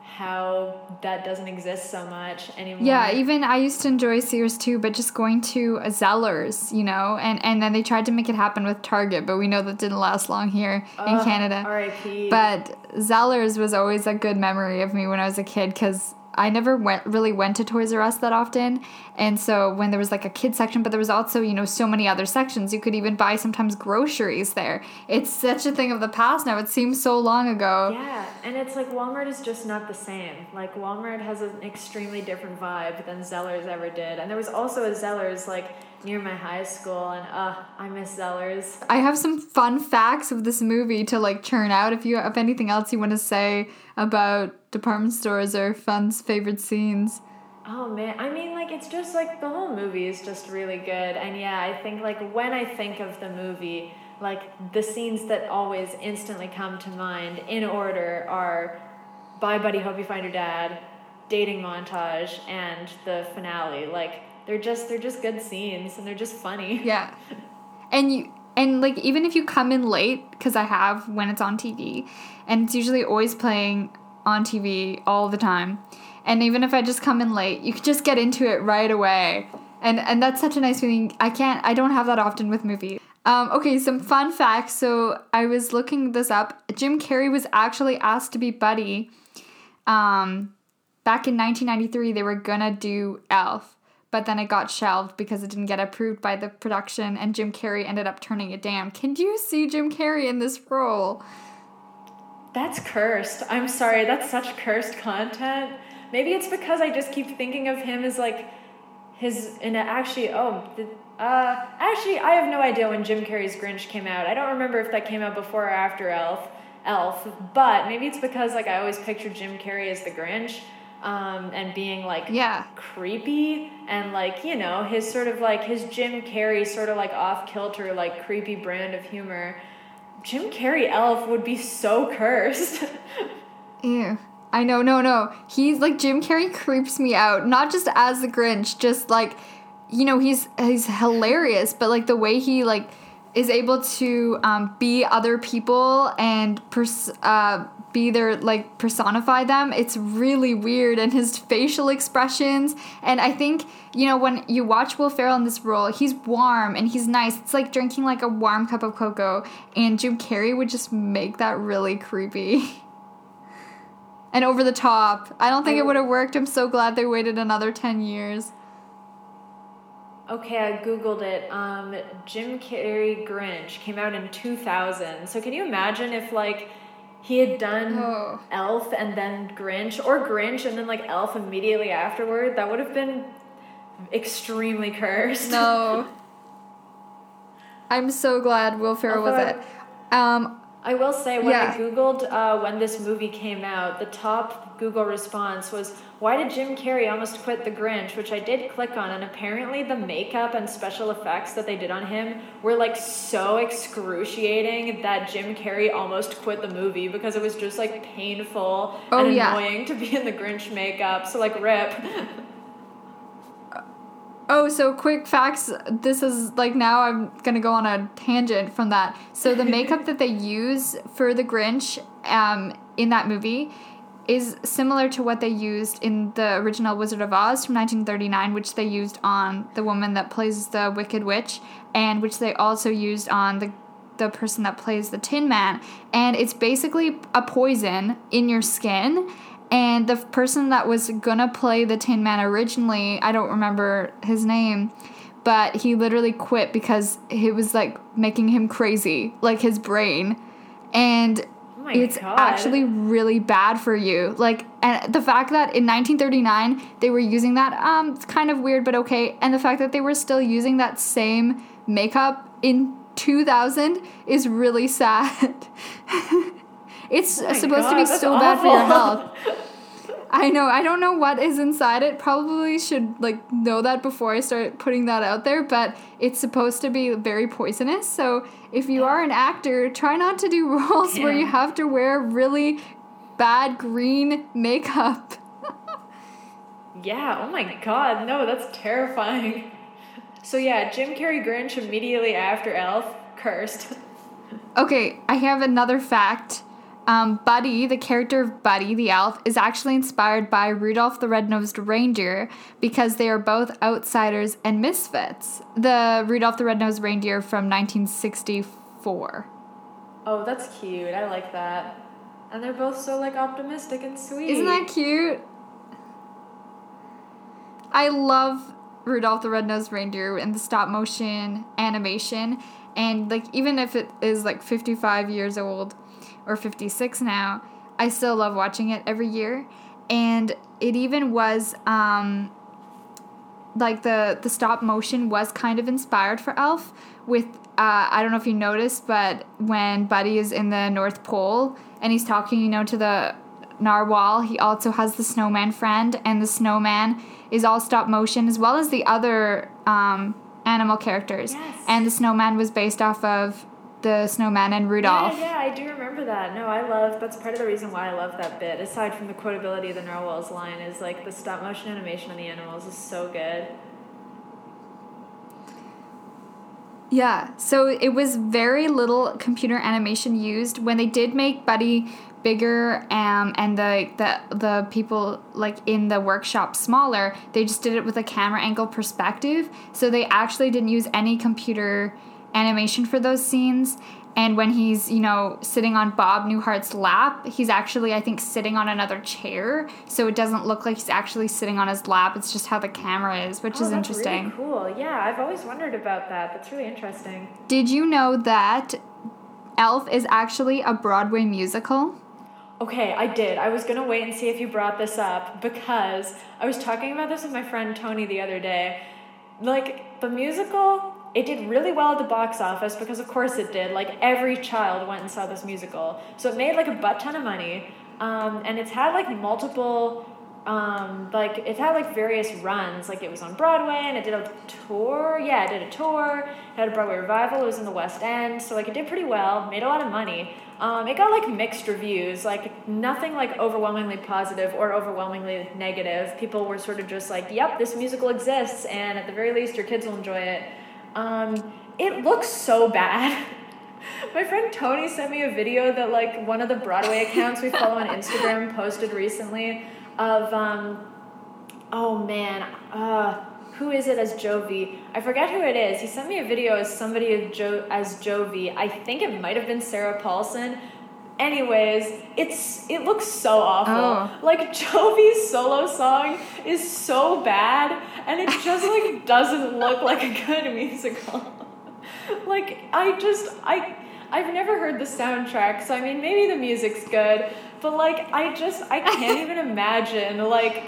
how that doesn't exist so much anymore. Yeah, even I used to enjoy Sears too, but just going to a Zellers, you know, and and then they tried to make it happen with Target, but we know that didn't last long here in Canada. R.I.P. But Zellers was always a good memory of me when I was a kid because I never went really went to Toys R Us that often, and so when there was like a kid section, but there was also you know so many other sections. You could even buy sometimes groceries there. It's such a thing of the past now. It seems so long ago. Yeah, and it's like Walmart is just not the same. Like Walmart has an extremely different vibe than Zellers ever did, and there was also a Zellers like near my high school, and uh, I miss Zellers. I have some fun facts of this movie to like churn out. If you have anything else you want to say about department stores or fun's favorite scenes. Oh man, I mean, like it's just like the whole movie is just really good, and yeah, I think like when I think of the movie, like the scenes that always instantly come to mind in order are "Bye, Buddy, Hope You Find Your Dad," dating montage, and the finale. Like they're just they're just good scenes, and they're just funny. Yeah, and you and like even if you come in late, because I have when it's on TV, and it's usually always playing on TV all the time. And even if I just come in late, you can just get into it right away. And and that's such a nice feeling. I can't I don't have that often with movies. Um, okay, some fun facts. So I was looking this up. Jim Carrey was actually asked to be Buddy. Um, back in 1993, they were gonna do Elf, but then it got shelved because it didn't get approved by the production, and Jim Carrey ended up turning it down. Can you see Jim Carrey in this role? That's cursed. I'm sorry, that's such cursed content. Maybe it's because I just keep thinking of him as like his and actually oh the, uh actually I have no idea when Jim Carrey's Grinch came out. I don't remember if that came out before or after Elf. Elf, but maybe it's because like I always pictured Jim Carrey as the Grinch. Um, and being like yeah creepy and like you know his sort of like his Jim Carrey sort of like off kilter like creepy brand of humor Jim Carrey elf would be so cursed. Ew. I know, no, no. He's like Jim Carrey creeps me out. Not just as the Grinch, just like you know, he's he's hilarious, but like the way he like is able to um, be other people and pers- uh, be their like personify them it's really weird and his facial expressions and i think you know when you watch will ferrell in this role he's warm and he's nice. It's like drinking like a warm cup of cocoa and jim carrey would just make that really creepy. And over the top. I don't think it would have worked. I'm so glad they waited another 10 years. Okay, I googled it. Um, Jim Carrey Grinch came out in 2000. So can you imagine if like he had done Oh. Elf and then Grinch, or Grinch and then like Elf immediately afterward? That would have been extremely cursed. no i'm so glad will ferrell was it um I will say when Yeah. I googled uh, when this movie came out, the top Google response was, "Why did Jim Carrey almost quit The Grinch?" Which I did click on, and apparently the makeup and special effects that they did on him were like so excruciating that Jim Carrey almost quit the movie because it was just like painful Oh, and yeah. annoying to be in the Grinch makeup. So like, rip. Oh, so quick facts. This is like now I'm gonna go on a tangent from that. So the makeup that they use for the Grinch um, in that movie is similar to what they used in the original Wizard of Oz from 1939, which they used on the woman that plays the Wicked Witch, and which they also used on the the person that plays the Tin Man. And it's basically a poison in your skin. And the person that was gonna play the Tin Man originally, I don't remember his name, but he literally quit because it was like making him crazy, like his brain. And Oh my it's God. actually really bad for you. Like, and the fact that in 1939 they were using that, um, it's kind of weird, but okay. And the fact that they were still using that same makeup in 2000 is really sad. it's Oh supposed to be so bad for your health. I know. I don't know what is inside it. Probably should like know that before I start putting that out there, but it's supposed to be very poisonous. So if you are an actor, try not to do roles where you have to wear really bad green makeup. Yeah, oh my god, no, that's terrifying. So yeah, Jim Carrey Grinch immediately after Elf, cursed. Okay, I have another fact. Um, Buddy, the character of Buddy the elf, is actually inspired by Rudolph the Red-Nosed Reindeer because they are both outsiders and misfits. The Rudolph the Red-Nosed Reindeer from 1964. Oh, that's cute. I like that. And they're both so like optimistic and sweet. Isn't that cute? I love Rudolph the Red-Nosed Reindeer and the stop motion animation and like even if it is like 55 years old or 56 now, I still love watching it every year. And it even was um like the the stop motion was kind of inspired for Elf with uh, I don't know if you noticed, but when Buddy is in the North Pole and he's talking, you know, to the narwhal, he also has the snowman friend, and the snowman is all stop motion as well as the other um, animal characters. Yes. And the snowman was based off of the snowman and Rudolph. Yeah, yeah, I do remember that. No, I love that's part of the reason why I love that bit. Aside from the quotability of the narwhal's line, is like the stop motion animation on the animals is so good. Yeah, so it was very little computer animation used when they did make Buddy bigger um, and the, the the people like in the workshop smaller. They just did it with a camera angle perspective, so they actually didn't use any computer animation for those scenes. And when he's, you know, sitting on Bob Newhart's lap, he's actually, I think, sitting on another chair. So it doesn't look like he's actually sitting on his lap. It's just how the camera is, which Oh, is that's interesting. Really cool. Yeah, I've always wondered about that. That's really interesting. Did you know that Elf is actually a Broadway musical? Okay, I did. I was gonna wait and see if you brought this up because I was talking about this with my friend Tony the other day. Like, the musical, it did really well at the box office because, of course, it did. Like, every child went and saw this musical. So it made like a butt ton of money. Um, and it's had like multiple, um, like, it had like various runs. Like, it was on Broadway and it did a tour. Yeah, it did a tour. It had a Broadway revival. It was in the West End. So, like, it did pretty well, made a lot of money. Um, it got like mixed reviews, like nothing like overwhelmingly positive or overwhelmingly negative. People were sort of just like, "Yep, this musical exists, and at the very least, your kids will enjoy it." Um, it looks so bad. My friend Tony sent me a video that like one of the Broadway accounts we follow on Instagram posted recently of um, oh man, uh, who is it as Jovie? I forget who it is. He sent me a video as somebody as, jo- as Jovie. I think it might have been Sarah Paulson. Anyways, it's it looks so awful. Oh. Like Jovie's solo song is so bad, and it just like doesn't look like a good musical. like I just I I've never heard the soundtrack, so I mean maybe the music's good, but like I just I can't even imagine like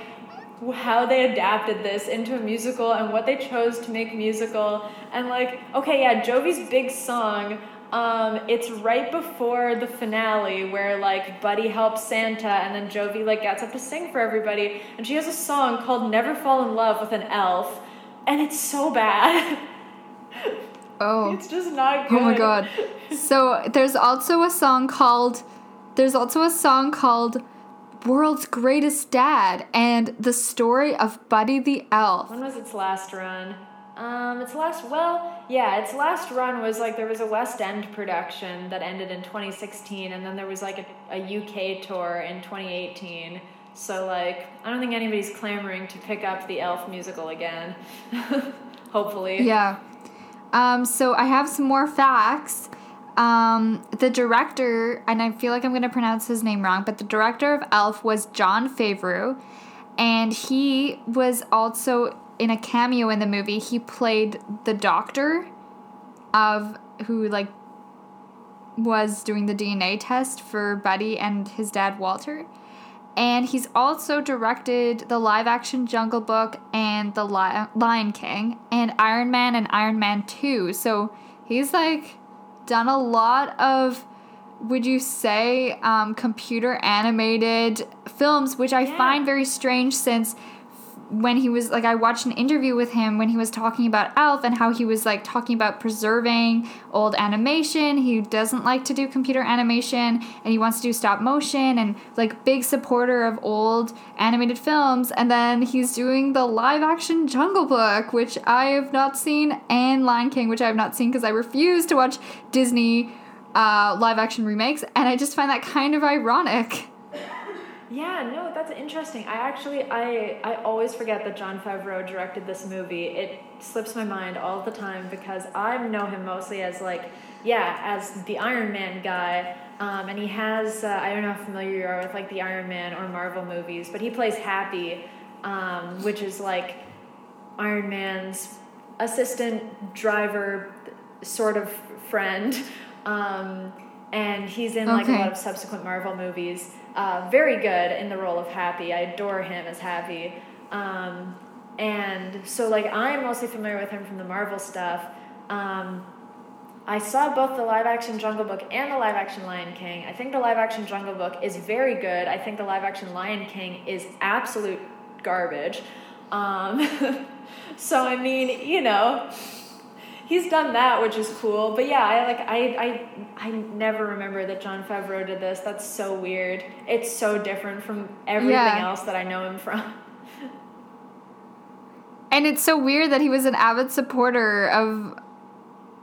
how they adapted this into a musical and what they chose to make musical and like okay yeah Jovie's big song um, it's right before the finale where like Buddy helps Santa and then Jovie like gets up to sing for everybody and she has a song called Never Fall in Love with an Elf and it's so bad Oh. it's just not good Oh my god. So there's also a song called there's also a song called World's Greatest Dad and the story of Buddy the Elf. When was its last run? Um, its last well, yeah, its last run was like there was a West End production that ended in 2016, and then there was like a, a UK tour in 2018. So like, I don't think anybody's clamoring to pick up the Elf musical again. Hopefully. Yeah. Um, so I have some more facts. Um, the director, and I feel like I'm going to pronounce his name wrong, but the director of Elf was Jon Favreau, and he was also in a cameo in the movie. He played the doctor of who like was doing the DNA test for Buddy and his dad Walter. And he's also directed the live action Jungle Book and the Li- Lion King and Iron Man and Iron Man 2. So he's like done a lot of, would you say, um, computer animated films, which I Yeah. find very strange since when he was like I watched an interview with him when he was talking about Elf and how he was like talking about preserving old animation. He doesn't like to do computer animation and he wants to do stop motion and like big supporter of old animated films and then he's doing the live action Jungle Book which I have not seen and Lion King which I have not seen because I refuse to watch Disney uh, live action remakes and I just find that kind of ironic. Yeah, no, that's interesting. I actually, I, I always forget that Jon Favreau directed this movie. It slips my mind all the time because I know him mostly as like, yeah, as the Iron Man guy. Um, and he has, uh, I don't know how familiar you are with like the Iron Man or Marvel movies, but he plays Happy, um, which is like Iron Man's assistant driver sort of friend. Um, and he's in like a lot of subsequent Marvel movies. Uh, very good in the role of Happy. I adore him as Happy. Um, and so like I'm mostly familiar with him from the Marvel stuff. Um, I saw both the live action Jungle Book and the live action Lion King. I think the live action Jungle Book is very good. I think the live action Lion King is absolute garbage. Um, so I mean, you know, he's done that, which is cool. But yeah, I like I I I never remember that Jon Favreau did this. That's so weird. It's so different from everything Yeah. else that I know him from. And it's so weird that he was an avid supporter of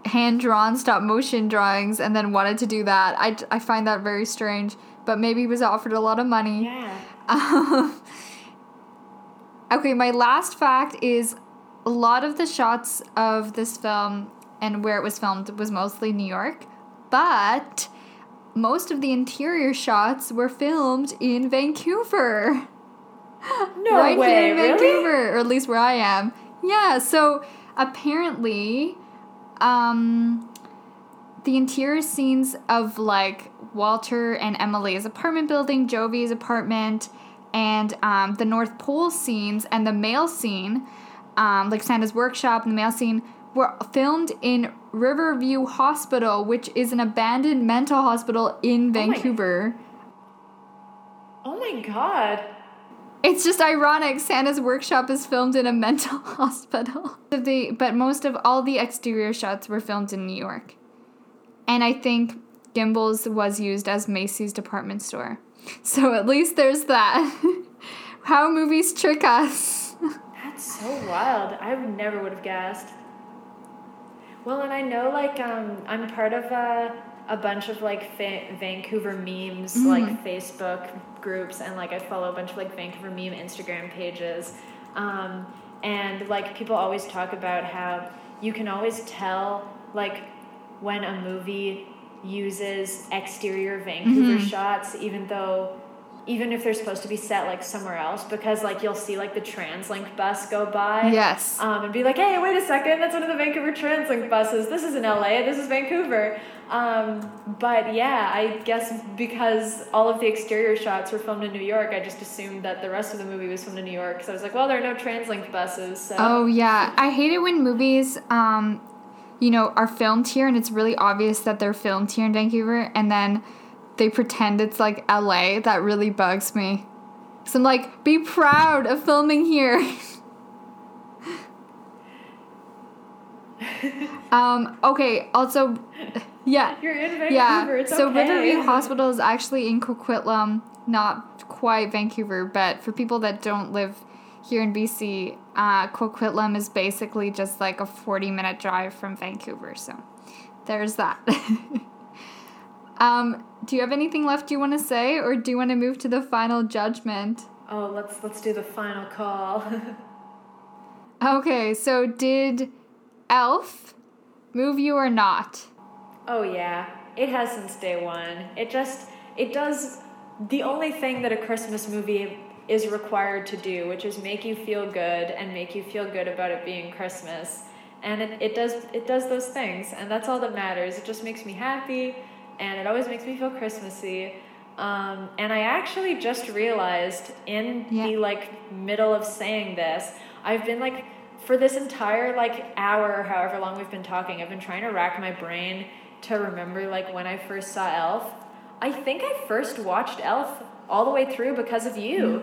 hand drawn stop motion drawings and then wanted to do that. I, I find that very strange, but maybe he was offered a lot of money. Yeah. Um, okay, my last fact is a lot of the shots of this film and where it was filmed was mostly New York, but most of the interior shots were filmed in Vancouver. No right way, here in really? Vancouver, or at least where I am. Yeah, so apparently, um, the interior scenes of like Walter and Emily's apartment building, Jovie's apartment, and um, the North Pole scenes and the mail scene, um, like Santa's workshop and the mail scene, were filmed in Riverview Hospital, which is an abandoned mental hospital in Vancouver. Oh my god. It's just ironic. Santa's workshop is filmed in a mental hospital. The, but most of all the exterior shots were filmed in New York. And I think Gimbels was used as Macy's department store. So at least there's that. How movies trick us. That's so wild. I would never would have guessed. Well, and I know like um, I'm part of a, a bunch of like fa- Vancouver memes, like Facebook groups, and like I follow a bunch of like Vancouver meme Instagram pages. Um, and like people always talk about how you can always tell like when a movie uses exterior Vancouver shots, even though even if they're supposed to be set like somewhere else, because like you'll see like the TransLink bus go by. Yes. Um, and be like, hey, wait a second, that's one of the Vancouver TransLink buses. This is in LA, this is Vancouver. Um, but yeah, I guess because all of the exterior shots were filmed in New York, I just assumed that the rest of the movie was filmed in New York. So I was like, well, there are no TransLink buses. So. Oh yeah, I hate it when movies, um, you know, are filmed here and it's really obvious that they're filmed here in Vancouver, and then they pretend it's like LA. That really bugs me. So I'm like, be proud of filming here. um. Okay. Also, yeah. You're in Vancouver, Yeah. it's so okay. Riverview Hospital is actually in Coquitlam, not quite Vancouver, but for people that don't live here in BC, uh, Coquitlam is basically just like a 40 minute drive from Vancouver. So there's that. um, do you have anything left you want to say, or do you want to move to the final judgment? Oh, let's let's do the final call. Okay, so did Elf move you or not? Oh yeah, it has since day one. It just it does the only thing that a Christmas movie is required to do, which is make you feel good and make you feel good about it being Christmas. And it, it does it does those things, and that's all that matters. It just makes me happy, and it always makes me feel Christmassy. Um, and I actually just realized in Yeah. the like middle of saying this, I've been like for this entire like hour, however long we've been talking, I've been trying to rack my brain to remember like when I first saw Elf. I think I first watched Elf all the way through because of you.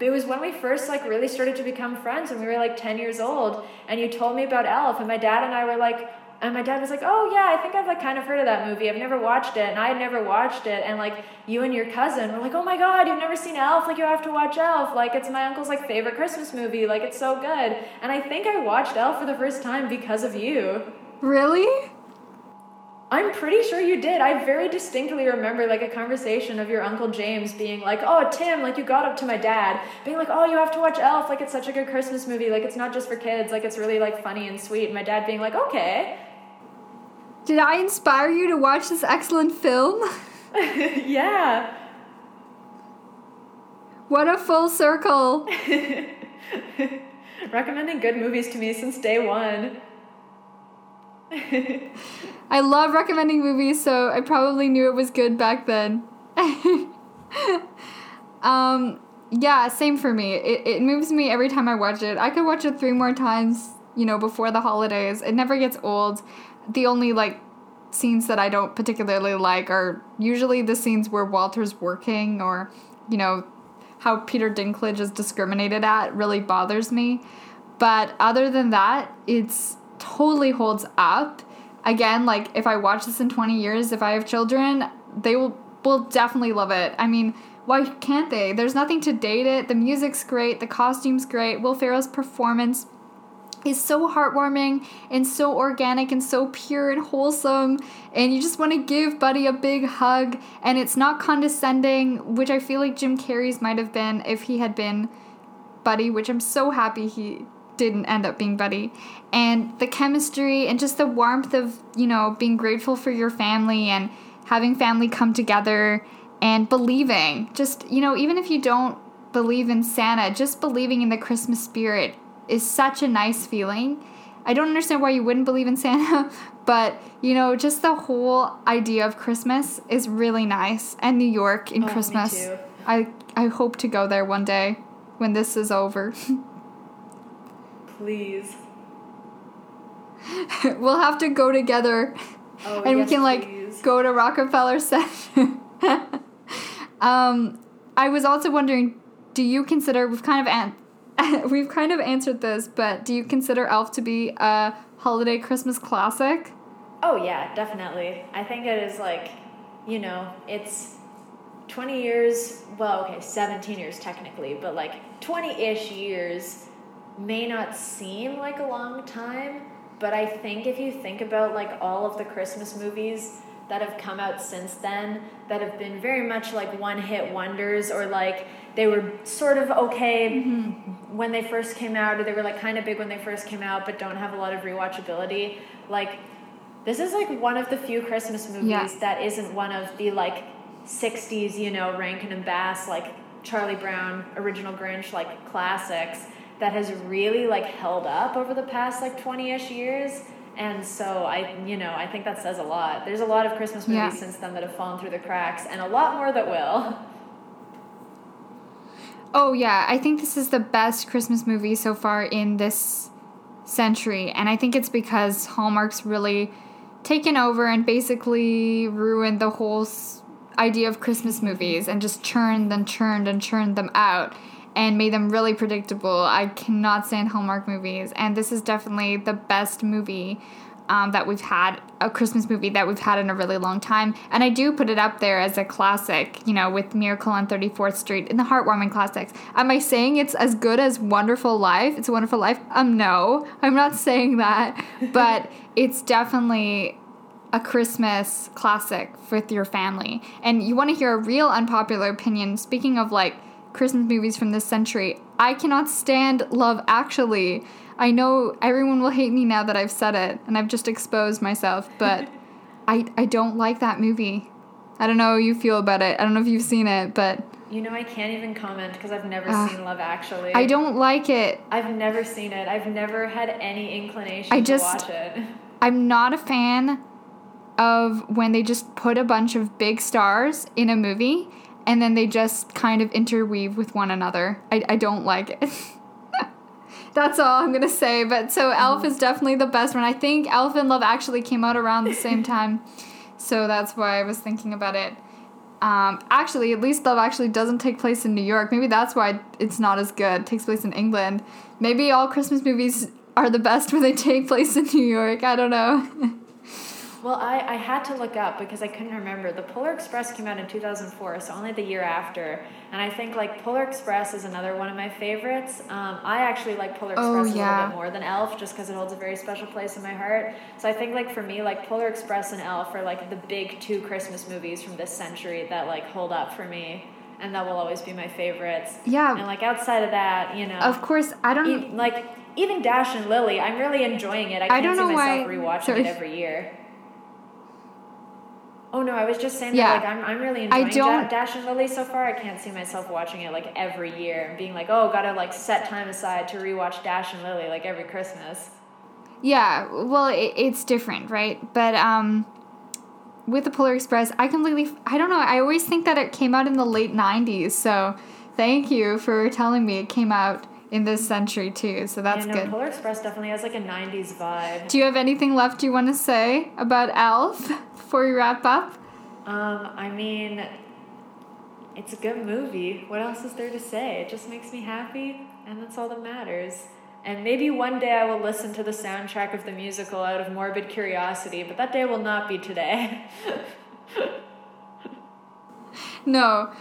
It was when we first like really started to become friends when we were like 10 years old and you told me about Elf and my dad and I were like and my dad was like, "Oh yeah, I think I've like kind of heard of that movie. I've never watched it." And I had never watched it and like you and your cousin were like, "Oh my god, you've never seen Elf? Like you have to watch Elf. Like it's my uncle's like favorite Christmas movie. Like it's so good." And I think I watched Elf for the first time because of you. Really? I'm pretty sure you did. I very distinctly remember like a conversation of your uncle James being like, "Oh, Tim, like you got up to my dad, being like, "Oh, you have to watch Elf. Like it's such a good Christmas movie. Like it's not just for kids. Like it's really like funny and sweet." And my dad being like, "Okay." Did I inspire you to watch this excellent film? yeah. What a full circle. Recommending good movies to me since day one. I love recommending movies, so I probably knew it was good back then. um, yeah, same for me. It, it moves me every time I watch it. I could watch it three more times, you know, before the holidays. It never gets old. The only, like, scenes that I don't particularly like are usually the scenes where Walter's working or, you know, how Peter Dinklage is discriminated at really bothers me. But other than that, it's totally holds up. Again, like if I watch this in 20 years, if I have children, they will will definitely love it. I mean, why can't they? There's nothing to date it. The music's great, the costume's great. Will Ferrell's performance is so heartwarming and so organic and so pure and wholesome and you just want to give buddy a big hug and it's not condescending which i feel like jim carrey's might have been if he had been buddy which i'm so happy he didn't end up being buddy. And the chemistry and just the warmth of you know being grateful for your family and having family come together and believing. Just you know even if you don't believe in santa just believing in the christmas spirit is such a nice feeling i don't understand why you wouldn't believe in santa but you know just the whole idea of christmas is really nice and new york in Oh, christmas i i hope to go there one day when this is over Please. we'll have to go together Oh, and yes, we can like please. go to Rockefeller Center. um, I was also wondering, do you consider we've kind of an- we've kind of answered this, but do you consider Elf to be a holiday Christmas classic? Oh yeah, definitely. I think it is like, you know, it's 20 years, well, okay, 17 years technically, but like 20-ish years may not seem like a long time, but I think if you think about like all of the Christmas movies that have come out since then that have been very much like one-hit wonders or like they were sort of okay mm-hmm. when they first came out or they were like kind of big when they first came out but don't have a lot of rewatchability, like this is like one of the few Christmas movies Yeah. that isn't one of the like 60s, you know, Rankin and Bass, like Charlie Brown, original Grinch, like classics that has really like held up over the past like 20-ish years. And so I, you know, I think that says a lot. There's a lot of Christmas movies Yeah. since then that have fallen through the cracks and a lot more that will. Oh yeah, I think this is the best Christmas movie so far in this century, and I think it's because Hallmark's really taken over and basically ruined the whole idea of Christmas movies and just churned and churned and churned them out and made them really predictable. I cannot stand Hallmark movies, and this is definitely the best movie um, that we've had, a Christmas movie that we've had in a really long time. And I do put it up there as a classic, you know, with Miracle on 34th Street in the heartwarming classics. Am I saying it's as good as Wonderful Life? It's a Wonderful Life? Um, no, I'm not saying that, but it's definitely a Christmas classic with your family. And you want to hear a real unpopular opinion, speaking of like Christmas movies from this century, I cannot stand Love Actually. I know everyone will hate me now that I've said it and I've just exposed myself, but I I don't like that movie. I don't know how you feel about it. I don't know if you've seen it, but You know, I can't even comment because I've never Ah. seen Love Actually. I don't like it. I've never seen it. I've never had any inclination I just- to watch it. I'm not a fan of when they just put a bunch of big stars in a movie and then they just kind of interweave with one another. I, I don't like it. That's all I'm gonna say. But so Elf is definitely the best one. I think Elf and Love actually came out around the same time, so that's why I was thinking about it. Um, actually, at least Love actually doesn't take place in New York. Maybe that's why it's not as good. It takes place in England. Maybe all Christmas movies are the best when they take place in New York. I don't know. Well, I, I had to look up because I couldn't remember. The Polar Express came out in 2004, so only the year after. And I think like Polar Express is another one of my favorites. Um, I actually like Polar Oh, Express a little bit more than Elf just because it holds a very special place in my heart. So I think like for me, like Polar Express and Elf are like the big two Christmas movies from this century that like hold up for me. And that will always be my favorites. Yeah. And like outside of that, you know. Of course, I don't. Like even Dash and Lily, I'm really enjoying it. I I don't see know myself why- rewatching sorry. it every year. Oh no, I was just saying Yeah. that like I'm, I'm really I enjoying don't- Dash and Lily so far. I can't see myself watching it like every year and being like, oh, gotta like set time aside to rewatch Dash and Lily like every Christmas. Yeah, well, it, it's different, right? But um, with the Polar Express, I completely, I don't know, I always think that it came out in the late 90s. So thank you for telling me it came out in this century too. So that's yeah, no, good. Polar Express definitely has like a '90s vibe. Do you have anything left you want to say about Elf before we wrap up? Um, I mean, it's a good movie. What else is there to say? It just makes me happy, and that's all that matters. And maybe one day I will listen to the soundtrack of the musical out of morbid curiosity, but that day will not be today. No,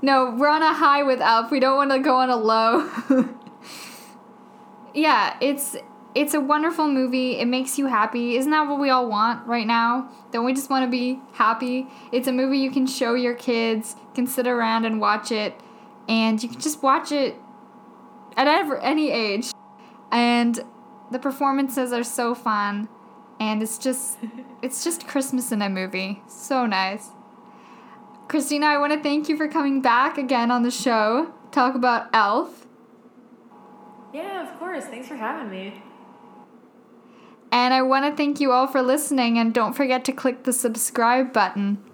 no, we're on a high with Elf. We don't want to go on a low. yeah, it's it's a wonderful movie. It makes you happy. Isn't that what we all want right now? Don't we just want to be happy? It's a movie you can show your kids, can sit around and watch it, and you can just watch it at ever, any age. And the performances are so fun, and it's just it's just Christmas in a movie. So nice. Christina, I want to thank you for coming back again on the show. Talk about Elf. Yeah, of course. Thanks for having me. And I want to thank you all for listening and don't forget to click the subscribe button.